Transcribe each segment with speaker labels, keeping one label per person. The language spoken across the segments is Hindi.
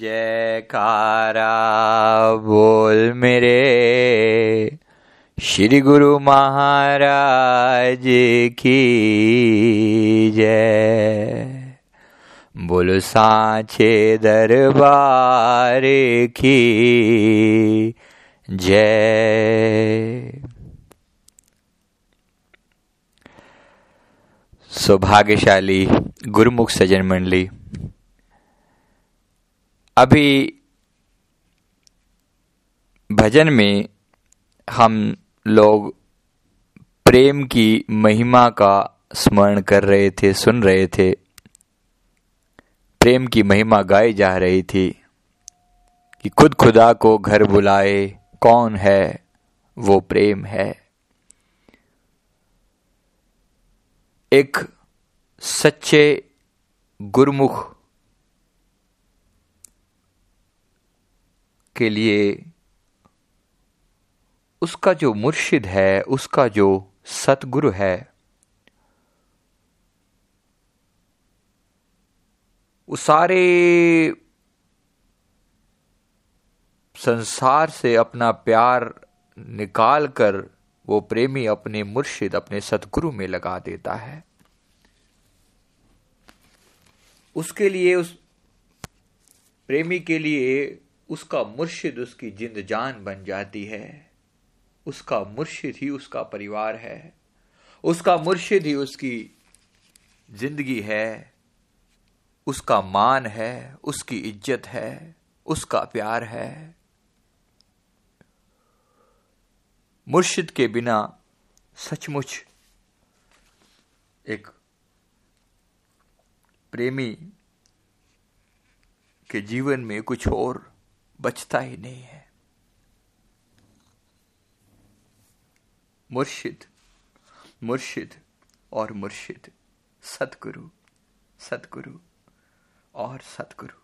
Speaker 1: जयकारा, बोल मेरे। श्री गुरु महाराज की जय। बोल सांचे दरबार की जय। सौभाग्यशाली गुरुमुख सजन मंडली। अभी भजन में हम लोग प्रेम की महिमा का स्मरण कर रहे थे, सुन रहे थे। प्रेम की महिमा गाई जा रही थी कि खुद खुदा को घर बुलाए, कौन है वो प्रेम है। एक सच्चे गुरमुख के लिए उसका जो मुर्शिद है, उसका जो सतगुरु है, वो सारे संसार से अपना प्यार निकाल कर वो प्रेमी अपने मुर्शिद, अपने सतगुरु में लगा देता है। उसके लिए, उस प्रेमी के लिए उसका मुर्शिद उसकी जिंद जान बन जाती है। उसका मुर्शिद ही उसका परिवार है। उसका मुर्शिद ही उसकी ज़िंदगी है। उसका मान है, उसकी इज़्ज़त है, उसका प्यार है। मुर्शिद के बिना सचमुच एक प्रेमी के जीवन में कुछ और बचता ही नहीं है। मुर्शिद मुर्शिद और मुर्शिद, सतगुरु सतगुरु और सतगुरु।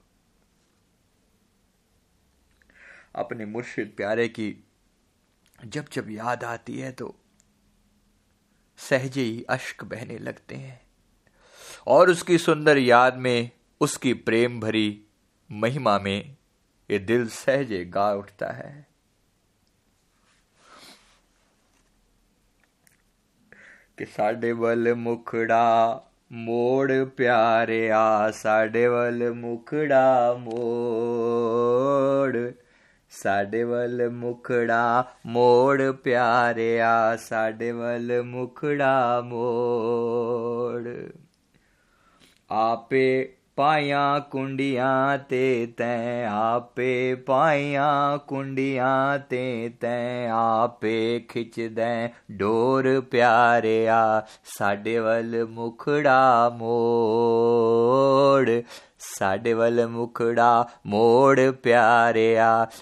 Speaker 1: अपने मुर्शिद प्यारे की जब जब याद आती है तो सहजे ही अश्क बहने लगते हैं और उसकी सुंदर याद में, उसकी प्रेम भरी महिमा में ये दिल सहजे, गा उठता है। कि साडे वल मुखड़ा मोड़ प्यारे आ साडे वल मुखड़ा मोड़ साडे वल मुखड़ा मोड़ प्यारे आ साडे वल मुखड़ा मोड़। आपे पाया कुंडियाँ ते तैं आपे, पाया कुंडिया ते तैं आपे खिच दें डोर प्यारे आ साडे वल मुखड़ा मोड़ साडे वल मुखड़ा मोड़ प्यारे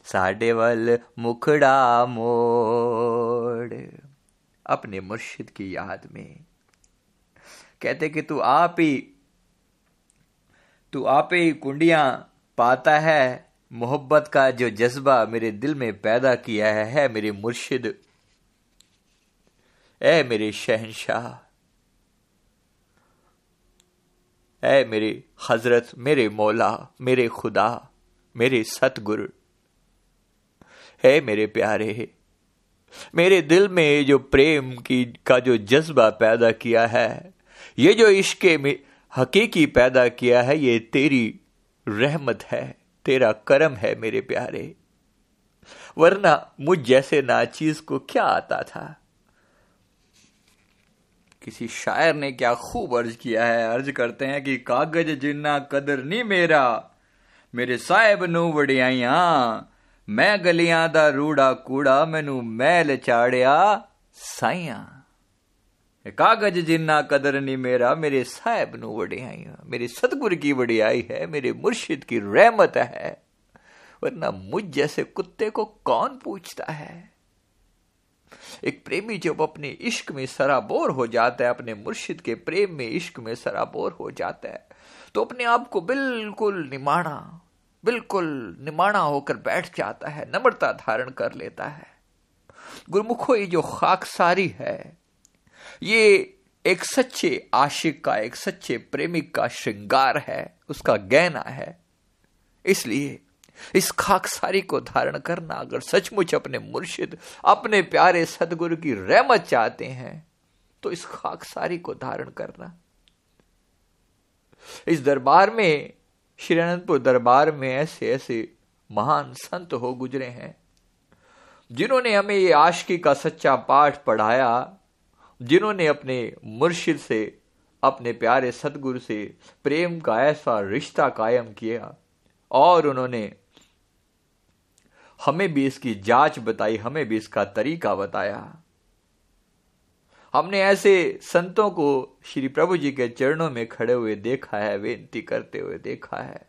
Speaker 1: साडे वल मुखड़ा मोड़। अपने मुर्शिद की याद में कहते कि तू आप ही तू आपे ही कुंडियाँ पाता है। मोहब्बत का जो जज्बा मेरे दिल में पैदा किया है, है मेरे मुर्शिद। ए मेरे शहनशाह। ए मेरे हज़रत मेरे मौला मेरे खुदा मेरे सतगुरु। है मेरे प्यारे मेरे दिल में जो प्रेम की का जो जज्बा पैदा किया है ये जो इश्क हकीकी पैदा किया है, ये तेरी रहमत है, तेरा करम है मेरे प्यारे। वरना मुझ जैसे नाचीज को क्या आता था? किसी शायर ने क्या खूब अर्ज़ किया है? अर्ज़ करते हैं कि कागज़ जिन्ना कदर नहीं मेरा, मेरे साहेब नु वड़ियाइया, मैं गलियाँ दा रूड़ा कूड़ा मैनू मैल चाड़िया साइया। कागज़ जिन्ना कदर नहीं मेरा, मेरे साहेब वड़ियाई मेरे सतगुर की वड़ियाई है, मेरे मुर्शिद की रहमत है। वरना मुझ जैसे कुत्ते को कौन पूछता है? एक प्रेमी जब अपने इश्क में सराबोर हो जाता है, अपने मुर्शिद के प्रेम में इश्क में सराबोर हो जाता है तो अपने आप को बिल्कुल निमाणा बिल्कुल निमाणा होकर बैठ जाता है, नम्रता धारण कर लेता है। गुरमुखो, ये जो खाकसारी है ये एक सच्चे आशिक का, एक सच्चे प्रेमिक का श्रृंगार है, उसका गहना है। इसलिए इस खाकसारी को धारण करना अगर सचमुच अपने मुर्शिद, अपने प्यारे सदगुरु की रहमत चाहते हैं तो इस खाकसारी को धारण करना। इस दरबार में, श्री अनंतपुर दरबार में ऐसे ऐसे महान संत हो गुजरे हैं, जिन्होंने हमें ये आशकी का सच्चा पाठ पढ़ाया जिन्होंने अपने मुर्शिद से, अपने प्यारे सदगुरु से प्रेम का ऐसा रिश्ता कायम किया और उन्होंने हमें भी इसकी जाँच बताई, हमें भी इसका तरीका बताया। हमने ऐसे संतों को श्री प्रभु जी के चरणों में खड़े हुए देखा है बेनती करते हुए देखा है।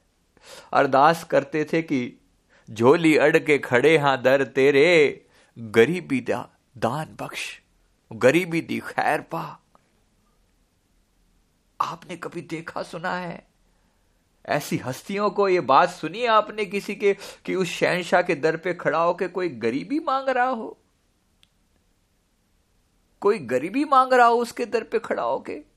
Speaker 1: अरदास करते थे कि झोली अड़ के खड़े हाँ, दर तेरे गरीबी दा, दान बख्श। गरीबी दी खैर पा। आपने कभी देखा, सुना है? ऐसी हस्तियों को यह बात सुनी आपने किसी के, कि उस शहनशाह के दर पे खड़ा होकर कोई गरीबी मांग रहा हो? कोई गरीबी मांग रहा हो उसके दर पे खड़ा होके?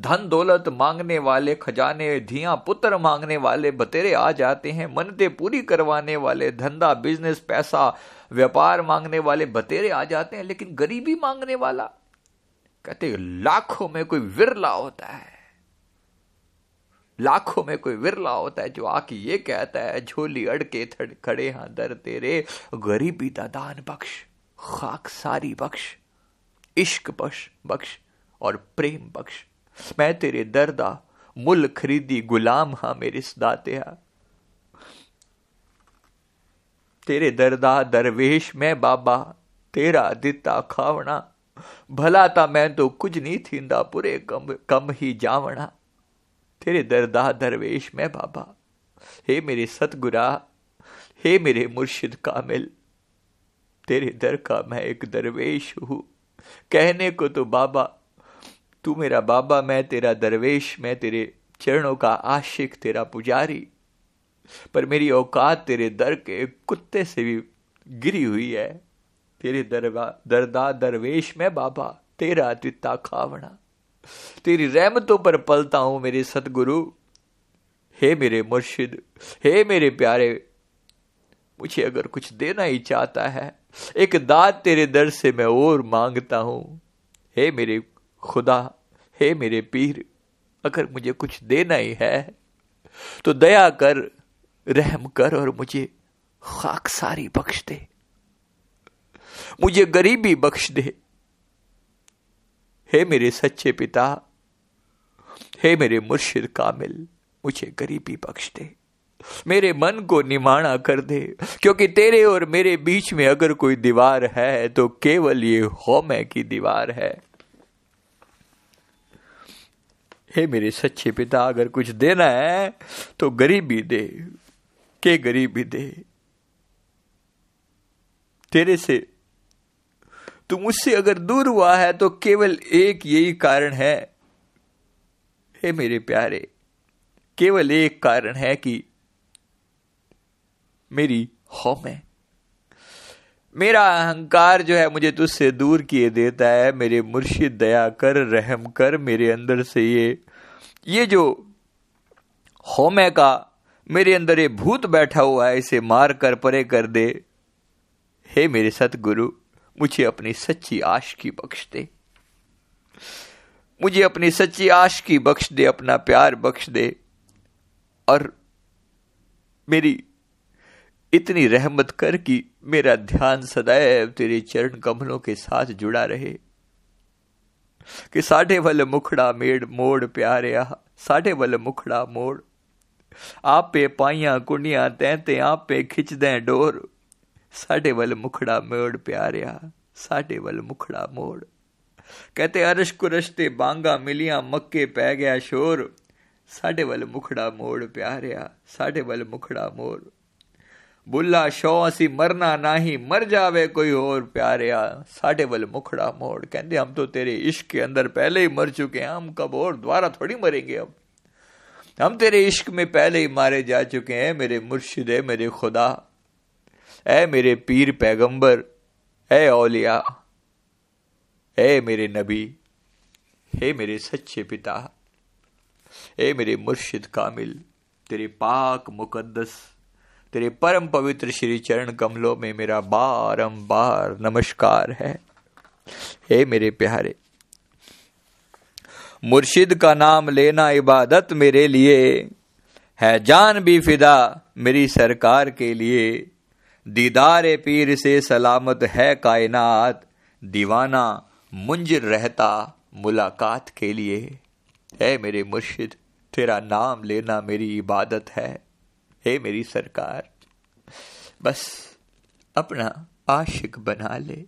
Speaker 1: धन दौलत मांगने वाले, खजाने, धिया पुत्र मांगने वाले बतेरे आ जाते हैं मनते पूरी करवाने वाले, धंधा बिज़नेस पैसा, व्यापार मांगने वाले बतेरे आ जाते हैं, लेकिन गरीबी मांगने वाला, कहते लाखों में कोई विरला होता है। लाखों में कोई विरला होता है, जो आके ये कहता है, झोली अड़के खड़े हाँ, दर तेरे, गरीबी दादान बख्श, खाक सारी बख्श, इश्क बख्श बख्श और प्रेम बख्श। मैं तेरे दर्दा, मुल खरीदी गुलाम हाँ मेरे सदात्या तेरे दरदा दरवेश मैं बाबा, तेरा दिता खावना भला ता मैं तो कुछ नहीं थींदा पूरे कम कम ही जावना तेरे दरदा दरवेश मैं बाबा, हे मेरे सतगुरा, हे मेरे मुर्शिद कामिल। तेरे दर का मैं एक दरवेश हूँ, कहने को तो बाबा तू मेरा बाबा, मैं तेरा दरवेश, मैं तेरे चरणों का आशिक, तेरा पुजारी। पर मेरी औकात तेरे दर के कुत्ते से भी गिरी हुई है। तेरे दरदा दरवेश, में बाबा, तेरा तिता खावना तेरी रहमतों पर पलता हूँ मेरे सतगुरु। हे मेरे मुर्शिद, हे मेरे प्यारे, मुझे अगर कुछ देना ही चाहता है, एक दाद तेरे दर से मैं और माँगता हूँ। हे मेरे खुदा, हे मेरे पीर, अगर मुझे कुछ देना ही है तो दया कर, रहम कर और मुझे खाक सारी बख्श दे। मुझे गरीबी बख्श दे। हे मेरे सच्चे पिता, हे मेरे मुर्शिद कामिल, मुझे गरीबी बख्श दे। मेरे मन को निमाणा कर दे, क्योंकि तेरे और मेरे बीच में अगर कोई दीवार है तो केवल ये होमे की दीवार है। हे मेरे सच्चे पिता, अगर कुछ देना है तो गरीबी दे, के गरीबी दे। तेरे से तू मुझसे अगर दूर हुआ है तो केवल एक यही कारण है। हे मेरे प्यारे, केवल एक कारण है कि मेरी होम है। मेरा अहंकार जो है मुझे तुझसे दूर किए देता है, मेरे मुर्शिद दया कर, रहम कर, मेरे अंदर से ये ये जो होमे का, मेरे अंदर ये भूत बैठा हुआ है, इसे मार कर, परे कर दे। हे मेरे सतगुरु, मुझे अपनी सच्ची आश की बख्श दे। मुझे अपनी सच्ची आश की बख्श दे, अपना प्यार बख्श दे। और मेरी इतनी रहमत कर कि मेरा ध्यान सदैव तेरे चरण कमलों के साथ जुड़ा रहे। कि साढ़े वल मुखड़ा मेड़ मोड़ प्यारिया साढ़े वल मुखड़ा मोड़। आप पाइया कुंडिया तैते आप खिंच दें डोर। साढ़े वल मुखड़ा मोड़ प्यारिया साढ़े वल मुखड़ा मोड़। कहते अरश कुरश ते बांगा मिलिया मक्के पै गया शोर। साढ़े वल मुखड़ा मोड़ प्यारिया साढ़े वल मुखड़ा मोड़। बुल्ला शौ असी मरना नाही, मर जावे कोई और प्यारिया साढ़े वल मुखड़ा मोड़ कहते हम तो तेरे इश्क के अंदर पहले ही मर चुके हैं, हम कब और द्वारा थोड़ी मरेंगे अब? हम तेरे इश्क में पहले ही मारे जा चुके हैं, मेरे मुर्शिद है मेरे खुदा, ए मेरे पीर पैगंबर, ए औलिया, ए मेरे नबी, हे मेरे सच्चे पिता हे मेरे मुर्शिद कामिल, तेरे पाक मुकद्दस तेरे परम पवित्र श्री चरण कमलों में मेरा बारंबार नमस्कार है। हे मेरे प्यारे, मुर्शिद का नाम लेना इबादत मेरे लिए है। जान भी फिदा मेरी सरकार के लिए। दीदार पीर से सलामत है कायनात। दीवाना मुंजिर रहता मुलाकात के लिए। है मेरे मुर्शिद, तेरा नाम लेना मेरी इबादत है। हे मेरी सरकार, बस अपना आशिक बना ले,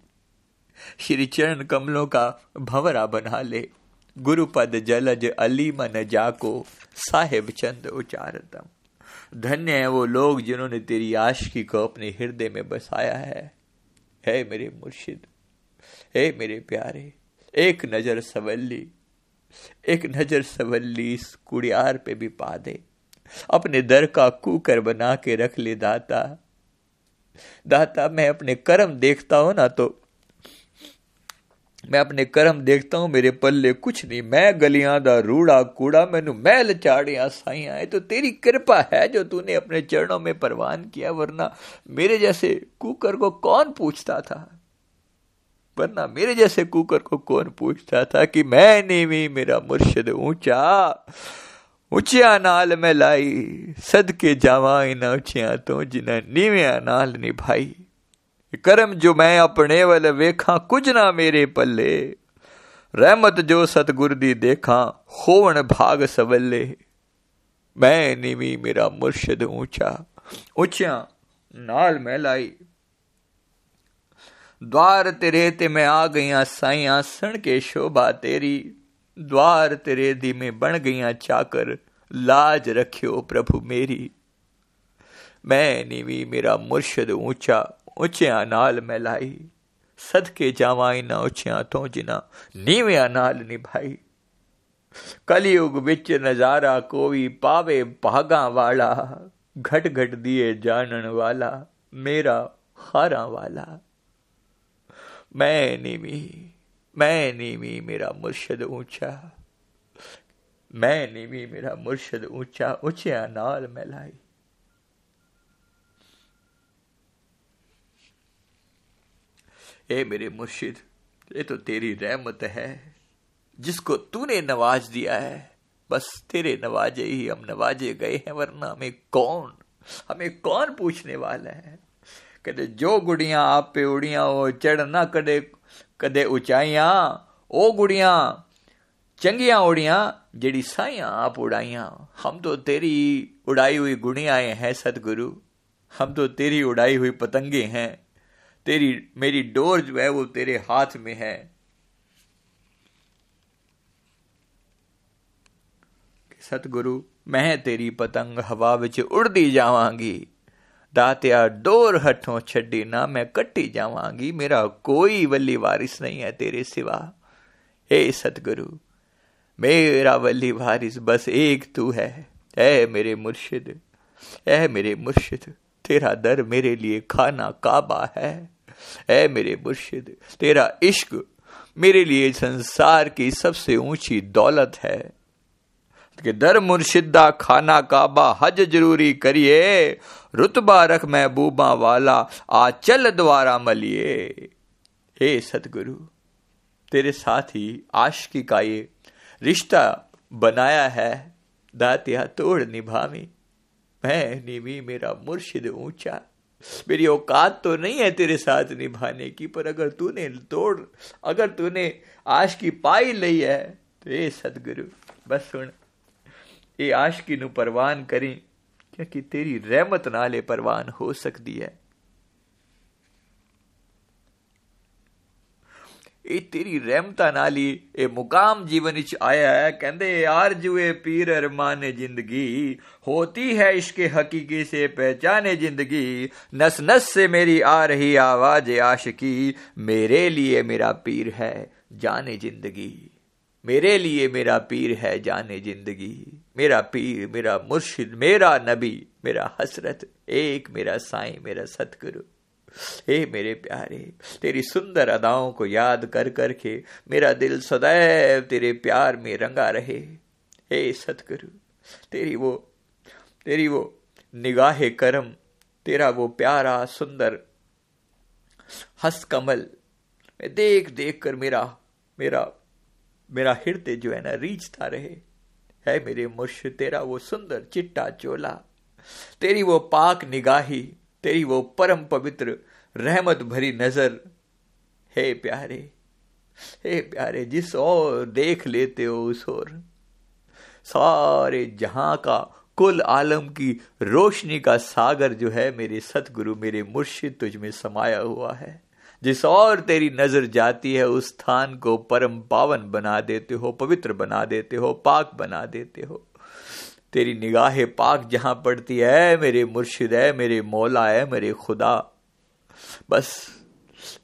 Speaker 1: श्री चरण कमलों का भंवरा बना ले, गुरुपद जलज अली मन जाको, साहेब चंद उचारतम धन्य है वो लोग जिन्होंने तेरी आशिकी को अपने हृदय में बसाया है। हे मेरे मुर्शिद, हे मेरे प्यारे, एक नज़र सवल्ली, एक नज़र सवल्ली इस कुड़ियार पे भी पा दे। अपने दर का कुकर बना के रख ले दाता। दाता, मैं अपने कर्म देखता हूँ ना तो मैं अपने कर्म देखता हूँ, मेरे पल्ले कुछ नहीं। मैं गलियाँ दा रूड़ा कूड़ा, मैनू मैल चाड़िया साइया। है तो तेरी कृपा है जो तूने अपने चरणों में परवान किया, वरना मेरे जैसे कुकर को कौन पूछता था? वरना मेरे जैसे कुकर को कौन पूछता था कि मैं नीवी मेरा मुर्शद ऊँचा ऊंचिया नाल मैं लाई सदके जावा इन ऊंचिया तो जिन्हें नीविया नाल निभाई करम जो मैं अपने वाले वेखा कुछ ना मेरे पल्ले रहमत जो सतगुर दी देखा होवन भाग सवले मैं नीवी मेरा मुर्शद ऊँचा ऊँचा नाल मैं लाई द्वार तेरे ते मैं आ गईया साइया सण के शोभा तेरी द्वार तेरे दी में बन गई चाकर, लाज रखियो प्रभु मेरी। मैं नीवी मेरा मुर्शद ऊँचा, ऊंचिया नाल मिलाई सदके जावा इना ऊंचिया तो जिना नीविया नाल निभाई। कलयुग विच नज़ारा कोई पावे भागा वाला घट घट दिए जानन वाला, मेरा हारा वाला। मैं नीवी मैंने भी मेरा मुर्शद ऊँचा मैं भी मेरा मुर्शद ऊँचा ऊँचा नाल मिलाई ए मेरे मुर्शिद, ये तो तेरी रहमत है, जिसको तूने नवाज़ दिया है। बस तेरे नवाजे ही हम नवाजे गए हैं, वरना हमें कौन हमें कौन पूछने वाला है? कहते, जो गुड़िया आप पे उड़िया हो चढ़ ना कड़े कदे ऊंचाइया ओ गुड़िया, चंगिया उड़िया जेड़ी साइया आप उड़ाइया हम तो तेरी उड़ाई हुई गुड़ियाएँ हैं सदगुरु हम तो तेरी उड़ाई हुई पतंगे हैं। तेरी, मेरी डोर जो है, वो तेरे हाथ में है। सतगुरु, मैं तेरी पतंग हवा विच उड़दी जावांगी। दातिया, डोर हथों छड़ी ना मैं कट्टी जावांगी, मेरा कोई वली वारिस नहीं है तेरे सिवा। हे सतगुरु, मेरा वली वारिस बस एक तू है। ऐ मेरे मुर्शिद, ऐ मेरे मुर्शिद, तेरा दर मेरे लिए खाना काबा है। ऐ मेरे मुर्शिद, तेरा इश्क मेरे लिए संसार की सबसे ऊँची दौलत है। कि दर मुर्शिदा खाना काबा हज ज़रूरी करिए, रुतबा रख महबूबा वाला, आ चल द्वारा मलिए। हे सतगुरु, तेरे साथ ही आशिकी का ये रिश्ता बनाया है, दातिया तोड़ निभावी मैं निवी, मेरा मुर्शिद ऊँचा। मेरी औकात तो नहीं है तेरे साथ निभाने की, पर अगर तूने तोड़, अगर तूने आश की पाई ली है तो ये सदगुरु बस सुन। ये आशकी नु परवान करी क्योंकि तेरी रहमत नाले परवान हो सकती है ਇਹ ਤੇਰੀ ਰਹਿਮਤਾਂ ਨਾਲ ਹੀ ਇਹ ਮੁਕਾਮ ਜੀਵਨ ਵਿੱਚ ਆਇਆ ਹੈ ਕਹਿੰਦੇ ਆਰਜੂਏ ਪੀਰ ਅਰਮਾਨ ਜ਼ਿੰਦਗੀ होती है इश्क हकीकी से पहचाने जिंदगी नस नस से मेरी आ रही आवाज आशिकी मेरे लिए मेरा पीर है जाने जिंदगी मेरे लिए मेरा पीर है जाने जिंदगी मेरा पीर, मेरा मुर्शिद, मेरा नबी, मेरा हसरत, एक मेरा साईं, मेरा सतगुरु। हे मेरे प्यारे, तेरी सुंदर अदाओं को याद कर करके मेरा दिल सदैव तेरे प्यार में रंगा रहे। हे सतगुरु, तेरी वो तेरी वो निगाह करम, तेरा वो प्यारा, सुंदर हस कमल देख देख कर मेरा मेरा मेरा हृदय जो है ना रीचता रहे। है मेरे मुर्श, तेरा वो सुंदर चिट्टा चोला। तेरी वो पाक निगाही, तेरी वो परम पवित्र, रहमत भरी नज़र। हे प्यारे हे प्यारे, जिस और देख लेते हो उस और सारे जहाँ का कुल आलम की रोशनी का सागर जो है मेरे सतगुरु, मेरे मुर्शिद तुझ में समाया हुआ है। जिस और तेरी नज़र जाती है, उस स्थान को परम पावन बना देते हो, पवित्र बना देते हो, पाक बना देते हो। तेरी निगाह पाक जहाँ पड़ती है, मेरे मुर्शिद है, मेरे मौला है, मेरे खुदा। बस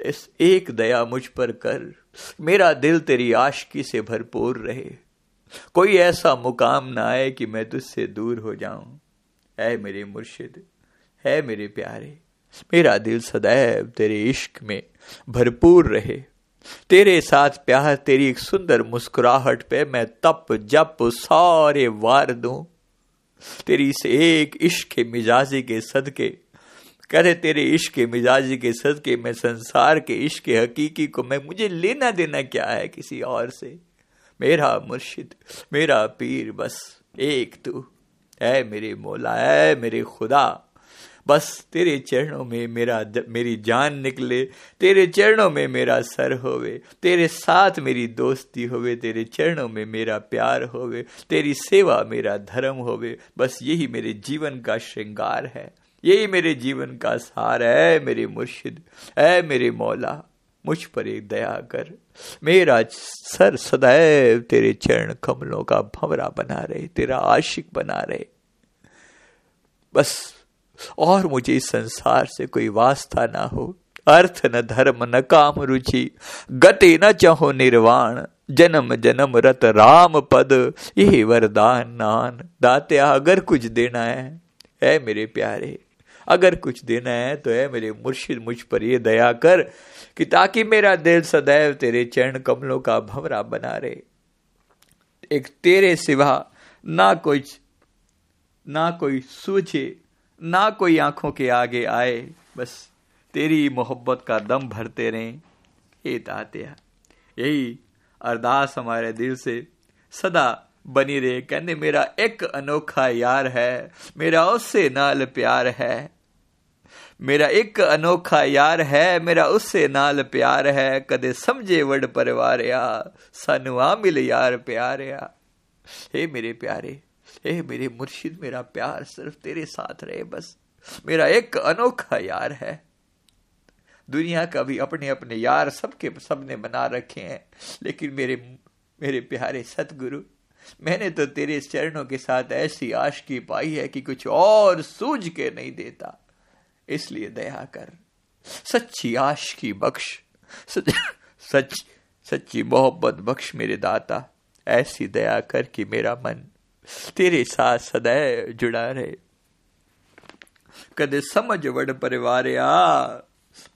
Speaker 1: इस एक दया मुझ पर कर, मेरा दिल तेरी आशकी से भरपूर रहे। कोई ऐसा मुकाम ना आए कि मैं तुझसे दूर हो जाऊँ। है मेरे मुर्शिद, है मेरे प्यारे। मेरा दिल सदैव तेरे इश्क में भरपूर रहे। तेरे साथ प्यार, तेरी एक सुंदर मुस्कुराहट पे मैं तप जप सारे वार दूँ। तेरी इस एक इश्क मिजाजी के सदके करे तेरे इश्क मिजाजी के सदके, मैं संसार के इश्क हकीकी को मैं, मुझे लेना देना क्या है किसी और से? मेरा मुर्शिद, मेरा पीर बस, एक तू। है मेरे मौला है मेरे खुदा। बस तेरे चरणों में मेरा मेरी जान निकले, तेरे चरणों में मेरा सर होवे, तेरे साथ मेरी दोस्ती होवे, तेरे चरणों में मेरा प्यार होवे, तेरी सेवा मेरा धर्म होवे। बस यही मेरे जीवन का श्रृंगार है, यही मेरे जीवन का सार है, मेरे मुर्शिद है मेरे मौला, मुझ पर एक दया कर। मेरा सर सदैव तेरे चरण कमलों का भंवरा बना रहे, तेरा आशिक बना रहे। बस और मुझे इस संसार से कोई वास्ता ना हो। अर्थ न धर्म न काम रुचि, गति न चाहो निर्वाण, जन्म जन्म रत राम पद, यही वरदान नान। दात्या अगर कुछ देना है है मेरे प्यारे, अगर कुछ देना है तो है मेरे मुर्शिद, मुझ पर ये दया कर कि ताकि मेरा दिल सदैव तेरे चरण कमलों का भंवरा बना रहे। एक तेरे सिवा ना कुछ, ना कोई सूझे ना कोई आँखों के आगे आए, बस तेरी मोहब्बत का दम भरते रहें, ये तात्या यही अरदास हमारे दिल से सदा बनी रहे। कहने मेरा एक अनोखा यार है, मेरा उससे नाल प्यार है। मेरा एक अनोखा यार है, मेरा उससे नाल प्यार है। कदे समझे वड परिवार या सानू आ मिल यार प्यार या हे मेरे प्यारे हे मेरे मुर्शिद, मेरा प्यार सिर्फ़ तेरे साथ रहे, बस मेरा एक अनोखा यार है। दुनिया का भी अपने अपने यार सबके, सबने बना रखे हैं, लेकिन मेरे मेरे प्यारे सतगुरु, मैंने तो तेरे चरणों के साथ ऐसी आश की पाई है कि कुछ और सूझ के नहीं देता। इसलिए दया कर, सच्ची आश की बख्श, सच सच, सच्ची मोहब्बत बख्श मेरे दाता, ऐसी दया कर कि मेरा मन तेरे साथ सदैव जुड़ा रहे। कदे समझ वड परिवार या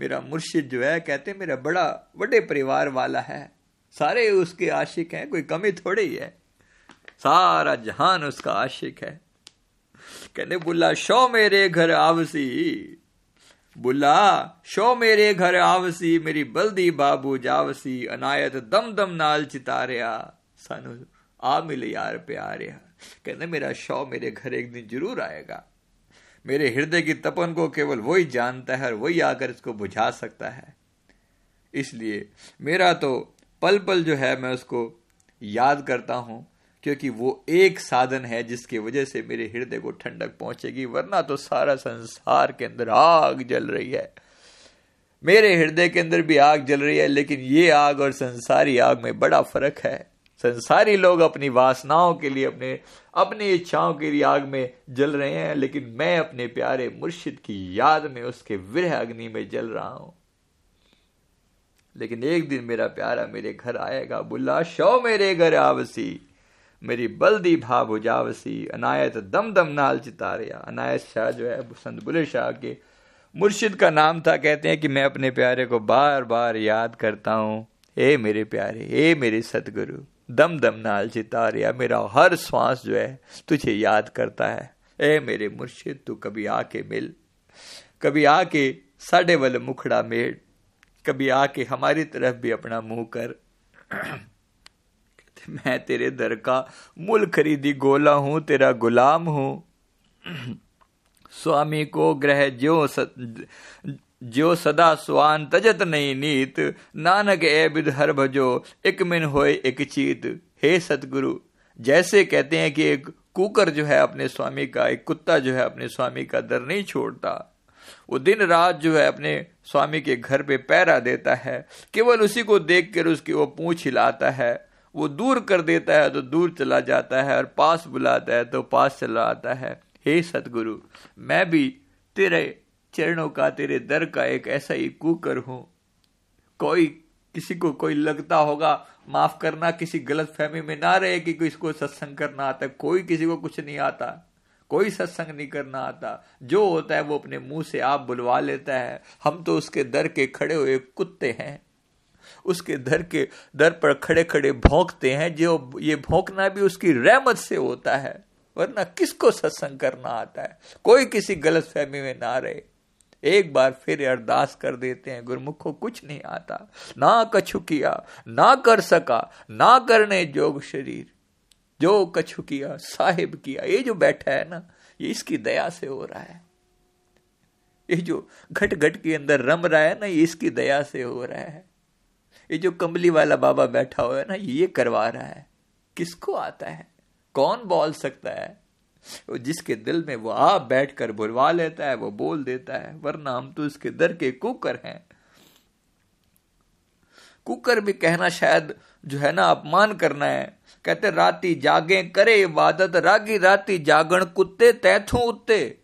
Speaker 1: मेरा मुर्शिद जो है, कहते मेरा बड़ा बड़े परिवार वाला है। सारे उसके आशिक हैं, कोई कमी थोड़ी है। सारा जहान उसका आशिक है। कहने बोला शो मेरे घर आवसी। बुला शो मेरे घर आवसी, मेरी बल्दी बाबू जावसी, अनायत दम दम नाल चितारिया। सानू आ मिल यार प्यारिया। कहते मेरा शव मेरे घर एक दिन ज़रूर आएगा। मेरे हृदय की तपन को केवल वही जानता है और वही आकर इसको बुझा सकता है। इसलिए मेरा तो पल पल जो है मैं उसको याद करता हूँ, क्योंकि वो एक साधन है जिसकी वजह से मेरे हृदय को ठंडक पहुंचेगी, वरना तो सारा संसार के अंदर आग जल रही है। मेरे हृदय के अंदर भी आग जल रही है, लेकिन ये आग और संसारी आग में बड़ा फ़र्क है। संसारी लोग अपनी वासनाओं के लिए, अपने, अपनी इच्छाओं के लिए आग में जल रहे हैं, लेकिन मैं अपने प्यारे मुर्शिद की याद में उसके विरह अग्नि में जल रहा हूँ। लेकिन एक दिन मेरा प्यारा मेरे घर आएगा, बुल्ला, शो मेरे घर आवसी, मेरी बल्दी भा भुजावसी अनायत दम दम नाल चितारिया। अनायत शाह जो है, संत बुले शाह के मुर्शिद का नाम था, कहते हैं कि मैं अपने प्यारे को बार बार याद करता हूँ। ए मेरे प्यारे, ए मेरे सतगुरु। दम दम नाल चितारिया मेरा हर श्वास जो है तुझे याद करता है। ए मेरे मुर्शिद, तू कभी आके मिल, कभी आके साढ़े वाले मुखड़ा मेड़, कभी आके हमारी तरफ़ भी अपना मुँह कर। मैं तेरे दर का मुल खरीदी गोला हूँ, तेरा गुलाम हूँ। स्वामी को ग्रह ज्यो ज्यो सदा स्वान तजत नहीं नीत, नानक ए विद हर भजो, एक मिन होए एक चीत। हे सतगुरु, जैसे कहते हैं कि एक कुकर जो है अपने स्वामी का, एक कुत्ता जो है अपने स्वामी का दर नहीं छोड़ता। वो दिन रात जो है अपने स्वामी के घर पे पैरा देता है, केवल उसी को देख कर उसकी वो पूछ हिलाता है। वो दूर कर देता है तो दूर चला जाता है और पास बुलाता है तो पास चला आता है। हे सतगुरु, मैं भी तेरे चरणों का तेरे दर का एक ऐसा ही कुकर हूँ। कोई, किसी को कोई लगता होगा, माफ़ करना, किसी गलत फहमी में ना रहे कि किसको सत्संग करना आता। कोई किसी को कुछ नहीं आता। कोई सत्संग नहीं करना आता। जो होता है वो अपने मुँह से आप बुलवा लेता है। हम तो उसके दर के खड़े हुए कुत्ते हैं। उसके दर के, दर पर खड़े खड़े भौंकते हैं। जो, ये भौंकना भी उसकी रहमत से होता है। वरना किसको सत्संग करना आता है? कोई किसी गलत फहमी में ना रहे। एक बार फिर अरदास कर देते हैं, गुरुमुख को कुछ नहीं आता। ना कछु किया ना कर सका, ना करने जोग शरीर। जो कछु किया साहिब किया, ये जो बैठा है ना, ये इसकी दया से हो रहा है। ये जो घट घट के अंदर रम रहा है ना, ये इसकी दया से हो रहा है। ये जो कमली वाला बाबा बैठा हुआ है ना, ये करवा रहा है। किसको आता है? कौन बोल सकता है? जिसके दिल में वो आप बैठकर बुलवा लेता है, वो बोल देता है, वरना हम तो इसके दर के कुकर हैं। कुकर भी कहना शायद जो है ना अपमान करना है। कहते, राती जागे करे इबादत, रागी राती जागण कुत्ते तैथू उत्ते।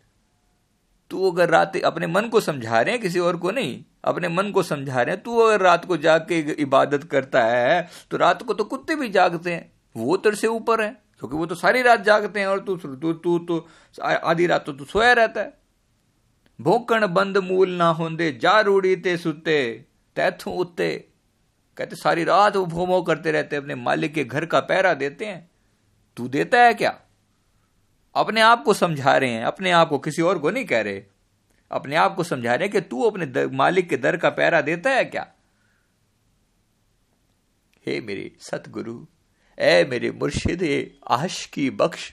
Speaker 1: तू अगर रात अपने मन को समझा रहे हैं किसी और को नहीं, अपने मन को समझा रहे हैं, तू अगर रात को जाग के इबादत करता है तो रात को तो कुत्ते भी जागते हैं। वो तेरे से ऊपर है। क्योंकि वो तो सारी रात जागते हैं और तू तू तू तो आधी रात तो तू सोया रहता है। भोकण बंद मूल ना होंदे, जा रूढ़ी ते सुते तैथू उत्ते। कहते सारी रात वो भो भो करते रहते अपने मालिक के घर का पैरा देते हैं। तू देता है क्या? अपने आप को समझा रहे हैं, अपने आप को किसी और को नहीं कह रहे। अपने आप को समझा रहे हैं कि तू अपने मालिक के दर का पैरा देता है क्या? हे मेरे सतगुरु ए मेरे मुर्शिद आश की बख्श।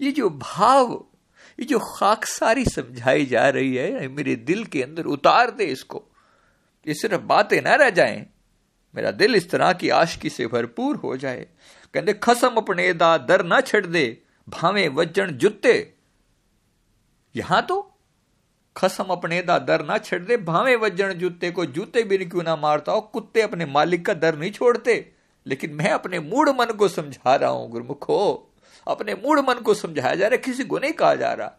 Speaker 1: ये जो भाव, ये जो खाकसारी समझाई जा रही है मेरे दिल के अंदर उतार दे इसको। ये सिर्फ़ बातें ना रह जाएँ। मेरा दिल इस तरह की आशकी से भरपूर हो जाए। कहते, खसम अपने दा, दर ना छड़ दे, भावे वज़न जुत्ते। यहाँ तो खसम अपने दा, दर ना छड़ दे, भावे वज़न जूते को जूते भी क्यों ना मारता हो, कुत्ते अपने मालिक का दर नहीं छोड़ते। लेकिन मैं अपने मूड मन को समझा रहा हूँ, गुरुमुखो। अपने मूड मन को समझाया जा रहा है, किसी को नहीं कहा जा रहा।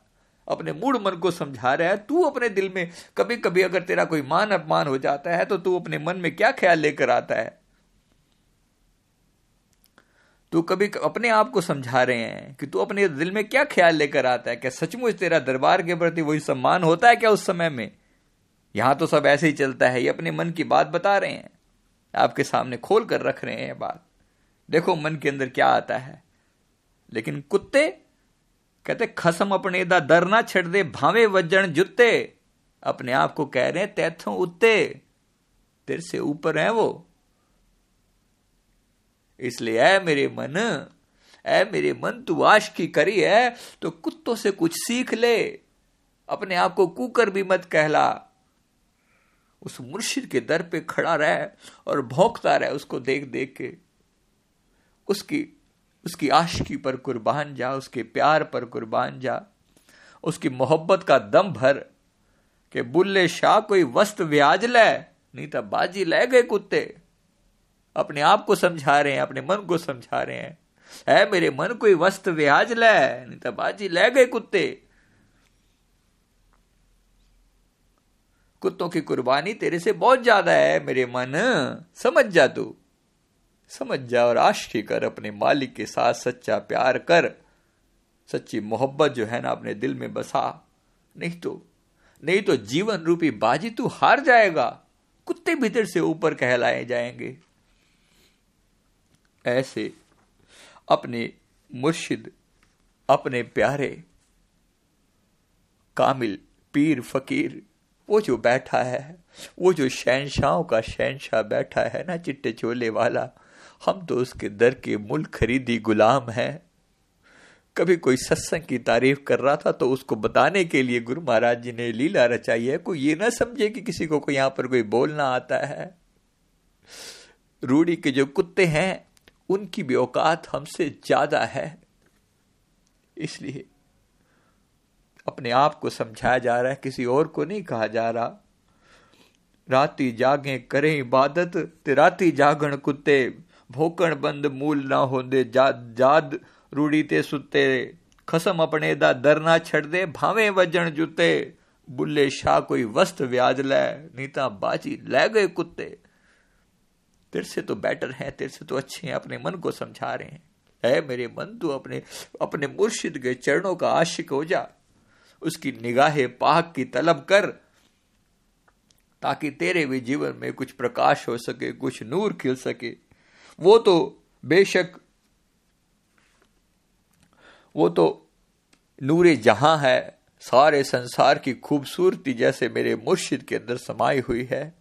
Speaker 1: अपने मूड मन को समझा रहा है, तू अपने दिल में कभी कभी अगर तेरा कोई मान अपमान हो जाता है तो तू अपने मन में क्या ख्याल लेकर आता है? तू कभी अपने आप को समझा रहे हैं कि तू अपने दिल में क्या ख्याल लेकर आता है? क्या सचमुच तेरा दरबार के प्रति वही सम्मान होता है क्या उस समय में? यहाँ तो सब ऐसे ही चलता है, ये अपने मन की बात बता रहे हैं। आपके सामने खोल कर रख रहे हैं बात। देखो मन के अंदर क्या आता है। लेकिन कुत्ते कहते, खसम अपने दा, दर ना छड़ दे, भावे वज़न जुत्ते। अपने आप को कह रहे हैं, तैथों उत्ते, तेरे से ऊपर है वो। इसलिए, ऐ मेरे मन, ऐ मेरे मन, तू आश की करी है तो कुत्तों से कुछ सीख ले। अपने आप को कुकर भी मत कहला। उस मुर्शिद के दर पे खड़ा रहे और भौंकता रहे उसको देख देख के। उसकी उसकी आशिकी पर कुर्बान जा, उसके प्यार पर कुर्बान जा। उसकी मोहब्बत का दम भर के बुल्ले शाह कोई वस्त व्याज ले, नहीं तो बाजी ले गए कुत्ते। अपने आप को समझा रहे हैं, अपने मन को समझा रहे हैं। है मेरे मन कोई वस्त व्याज ले, नहीं तो बाजी ले गए कुत्ते। कुत्तों की कुर्बानी तेरे से बहुत ज़्यादा है, मेरे मन। समझ जा तू। समझ जा और आशी कर अपने मालिक के साथ सच्चा प्यार कर। सच्ची मोहब्बत जो है ना अपने दिल में बसा। नहीं तो नहीं तो जीवन रूपी बाजी तू हार जाएगा। कुत्ते भीतर से ऊपर कहलाए जाएँगे। ऐसे अपने मुर्शिद, अपने प्यारे कामिल, पीर फकीर वो जो बैठा है, वो जो शहनशाहों का शहनशाह बैठा है ना, चिट्टे चोले वाला, हम तो उसके दर के मुल्क खरीदी गुलाम है। कभी कोई सत्संग की तारीफ़ कर रहा था तो उसको बताने के लिए गुरु महाराज जी ने लीला रचाई है। कोई ये ना समझे कि किसी को यहाँ पर कोई बोलना आता है। रूढ़ी के जो कुत्ते हैं, उनकी भी औकात हमसे ज़्यादा है। इसलिए अपने आप को समझाया जा रहा है, किसी और को नहीं कहा जा रहा। राती जागे करें इबादत, ते राती जागण कुत्ते, भोकण बंद मूल ना होंदे, जाद जाद रूढ़ी ते सुते खसम अपने दा दर ना छड़ दे भावे वज़न जुते बुल्ले शाह कोई वस्त व्याज लै, नीता बाजी ले गए कुत्ते। तेरे से तो बेटर है, तेरे से तो अच्छे हैं, अपने मन को समझा रहे हैं। है मेरे मन तू अपने अपने मुर्शिद के चरणों का आशिक हो जा। उसकी निगाहे पाक की तलब कर, ताकि तेरे भी जीवन में कुछ प्रकाश हो सके, कुछ नूर खिल सके। वो तो बेशक, वो तो नूरे जहाँ है, सारे संसार की खूबसूरती जैसे मेरे मुर्शिद के अंदर समाई हुई है।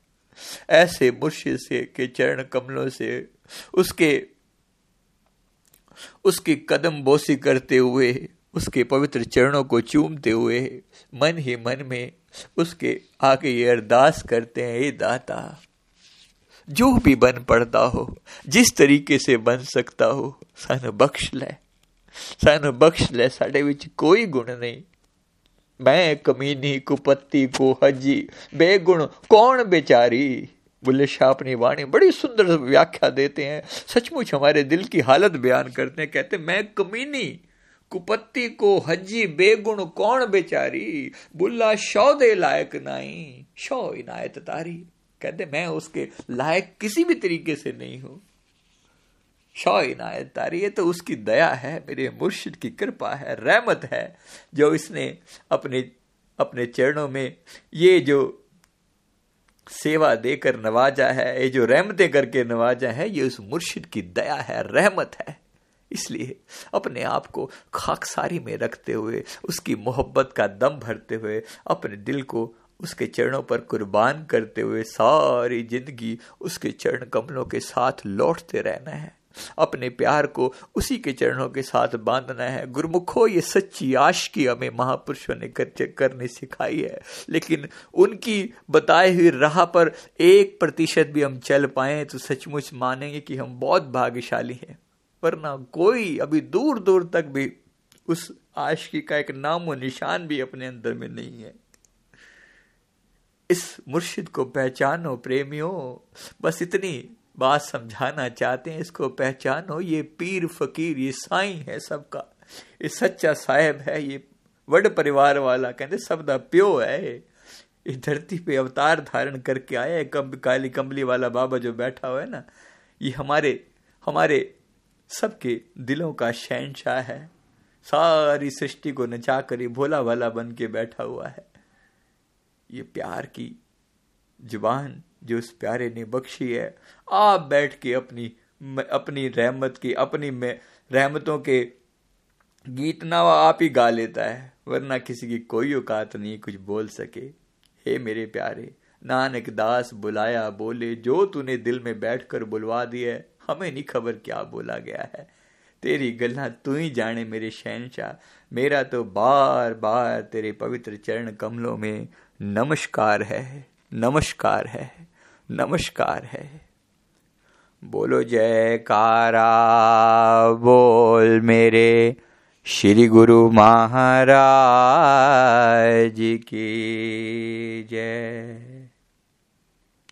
Speaker 1: ऐसे मुर्शिद से, के चरण कमलों से, उसके, उसकी कदम बोसी करते हुए उसके पवित्र चरणों को चूमते हुए मन ही मन में उसके आगे ये अरदास करते हैं ये दाता, जो भी बन पड़ता हो, जिस तरीके से बन सकता हो, सन बख्श ले। सन बख्श ले, साढ़े विच कोई गुण नहीं। मैं कमीनी कुपत्ती को हजी, बेगुण कौन बेचारी? बुल्ले शाह अपनी वाणी बड़ी सुंदर व्याख्या देते हैं। सचमुच हमारे दिल की हालत बयान करते हैं, कहते मैं कमीनी कुपत्ती को हजी बेगुण कौन बेचारी? बुल्ला शौ दे लायक नाई। शौ इनायत तारी। कहते, मैं उसके लायक किसी भी तरीके से नहीं हूँ। शौ इनायत तारी, ये तो उसकी दया है, मेरे मुर्शिद की कृपा है, रहमत है, जो इसने अपने अपने चरणों में ये जो सेवा देकर नवाजा है, ये जो रहमतें करके नवाजा है, ये उस मुर्शिद की दया है, रहमत है। इसलिए अपने आप को खाकसारी में रखते हुए उसकी मोहब्बत का दम भरते हुए अपने दिल को उसके चरणों पर कुर्बान करते हुए सारी ज़िंदगी उसके चरण कमलों के साथ लौटते रहना है। अपने प्यार को उसी के चरणों के साथ बांधना है। गुरुमुखो ये सच्ची आश की हमें महापुरुषों ने कर, करने सिखाई है। लेकिन उनकी बताए हुई राह पर एक प्रतिशत भी हम चल पाए तो सचमुच मानेंगे कि हम बहुत भाग्यशाली हैं। वरना कोई अभी दूर दूर तक भी उस आशिकी का एक नाम और निशान भी अपने अंदर में नहीं है। इस मुर्शिद को पहचानो प्रेमियों, बस इतनी बात समझाना चाहते हैं, इसको पहचानो, ये पीर फकीर, ये साई है सबका। ये सच्चा साहेब है, ये वड परिवार वाला, कहते सब दा प्यो है इस धरती पे अवतार धारण करके आया है, कम, काली कमली वाला बाबा जो बैठा हुआ है ना, ये हमारे हमारे सबके दिलों का शहनशाह है। सारी सृष्टि को नचा कर भोला भाला बन के बैठा हुआ है। ये प्यार की ज़ुबान जो उस प्यारे ने बख्शी है, आप बैठ के अपनी अपनी रहमत की, अपनी में, रहमतों के गीत ना आप ही गा लेता है, वरना किसी की कोई औकात नहीं कुछ बोल सके। हे मेरे प्यारे, नानक दास बुलाया बोले, जो तूने दिल में बैठकर बुलवा दिया हमें नहीं खबर क्या बोला गया है। तेरी गल्ला तू ही जाने मेरे शहनशाह। मेरा तो बार बार तेरे पवित्र चरण कमलों में नमस्कार है नमस्कार है नमस्कार है। बोलो जयकारा, बोल मेरे श्री गुरु महाराज की जय।